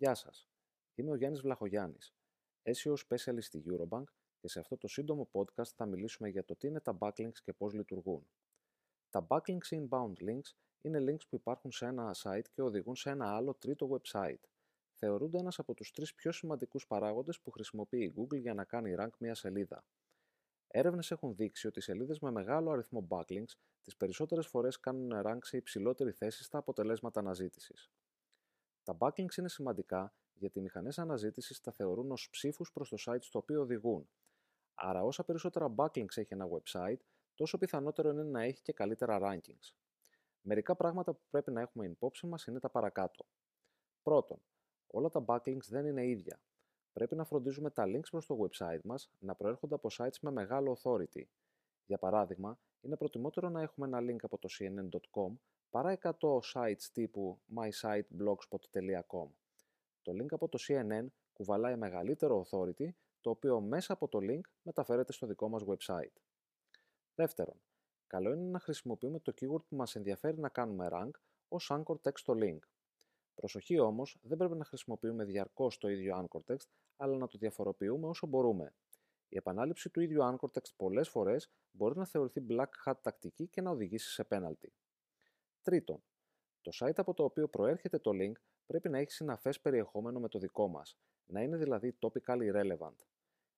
Γεια σας. Είμαι ο Γιάννης Βλαχογιάννης, SEO Specialist στη Eurobank και σε αυτό το σύντομο podcast θα μιλήσουμε για το τι είναι τα backlinks και πώς λειτουργούν. Τα backlinks inbound links είναι links που υπάρχουν σε ένα site και οδηγούν σε ένα άλλο τρίτο website. Θεωρούνται ένας από τους τρεις πιο σημαντικούς παράγοντες που χρησιμοποιεί η Google για να κάνει rank μια σελίδα. Έρευνες έχουν δείξει ότι οι σελίδες με μεγάλο αριθμό backlinks τις περισσότερες φορές κάνουν rank σε υψηλότερη θέση στα αποτελέσματα αναζήτησης. Τα backlinks είναι σημαντικά γιατί οι μηχανές αναζήτησης τα θεωρούν ως ψήφους προς το site στο οποίο οδηγούν. Άρα, όσα περισσότερα backlinks έχει ένα website, τόσο πιθανότερο είναι να έχει και καλύτερα rankings. Μερικά πράγματα που πρέπει να έχουμε υπόψη μας είναι τα παρακάτω. Πρώτον, όλα τα backlinks δεν είναι ίδια. Πρέπει να φροντίζουμε τα links προς το website μας να προέρχονται από sites με μεγάλο authority. Για παράδειγμα, είναι προτιμότερο να έχουμε ένα link από το cnn.com παρά 100 sites τύπου mysiteblogspot.com. Το link από το CNN κουβαλάει μεγαλύτερο authority, το οποίο μέσα από το link μεταφέρεται στο δικό μας website. Δεύτερον, καλό είναι να χρησιμοποιούμε το keyword που μας ενδιαφέρει να κάνουμε rank ως anchor text στο link. Προσοχή όμως, δεν πρέπει να χρησιμοποιούμε διαρκώς το ίδιο anchor text, αλλά να το διαφοροποιούμε όσο μπορούμε. Η επανάληψη του ίδιου anchor text πολλές φορές μπορεί να θεωρηθεί black hat τακτική και να οδηγήσει σε penalty. Τρίτον, το site από το οποίο προέρχεται το link πρέπει να έχει συναφές περιεχόμενο με το δικό μας, να είναι δηλαδή topically relevant.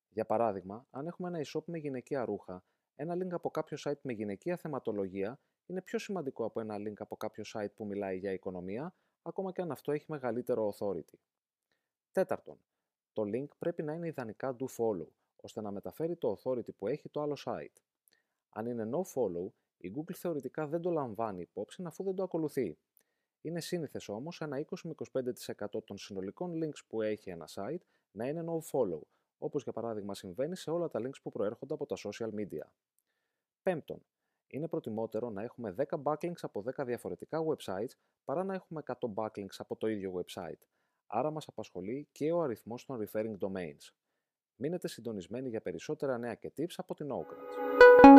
Για παράδειγμα, αν έχουμε ένα e-shop με γυναικεία ρούχα, ένα link από κάποιο site με γυναικεία θεματολογία είναι πιο σημαντικό από ένα link από κάποιο site που μιλάει για οικονομία, ακόμα και αν αυτό έχει μεγαλύτερο authority. Τέταρτον, το link πρέπει να είναι ιδανικά do follow, ώστε να μεταφέρει το authority που έχει το άλλο site. Αν είναι no follow, η Google θεωρητικά δεν το λαμβάνει υπόψη αφού δεν το ακολουθεί. Είναι σύνηθες όμως ένα 20-25% των συνολικών links που έχει ένα site να είναι no follow, όπως για παράδειγμα συμβαίνει σε όλα τα links που προέρχονται από τα social media. Πέμπτον, είναι προτιμότερο να έχουμε 10 backlinks από 10 διαφορετικά websites παρά να έχουμε 100 backlinks από το ίδιο website. Άρα μας απασχολεί και ο αριθμός των referring domains. Μείνετε συντονισμένοι για περισσότερα νέα και tips από την Oakrats.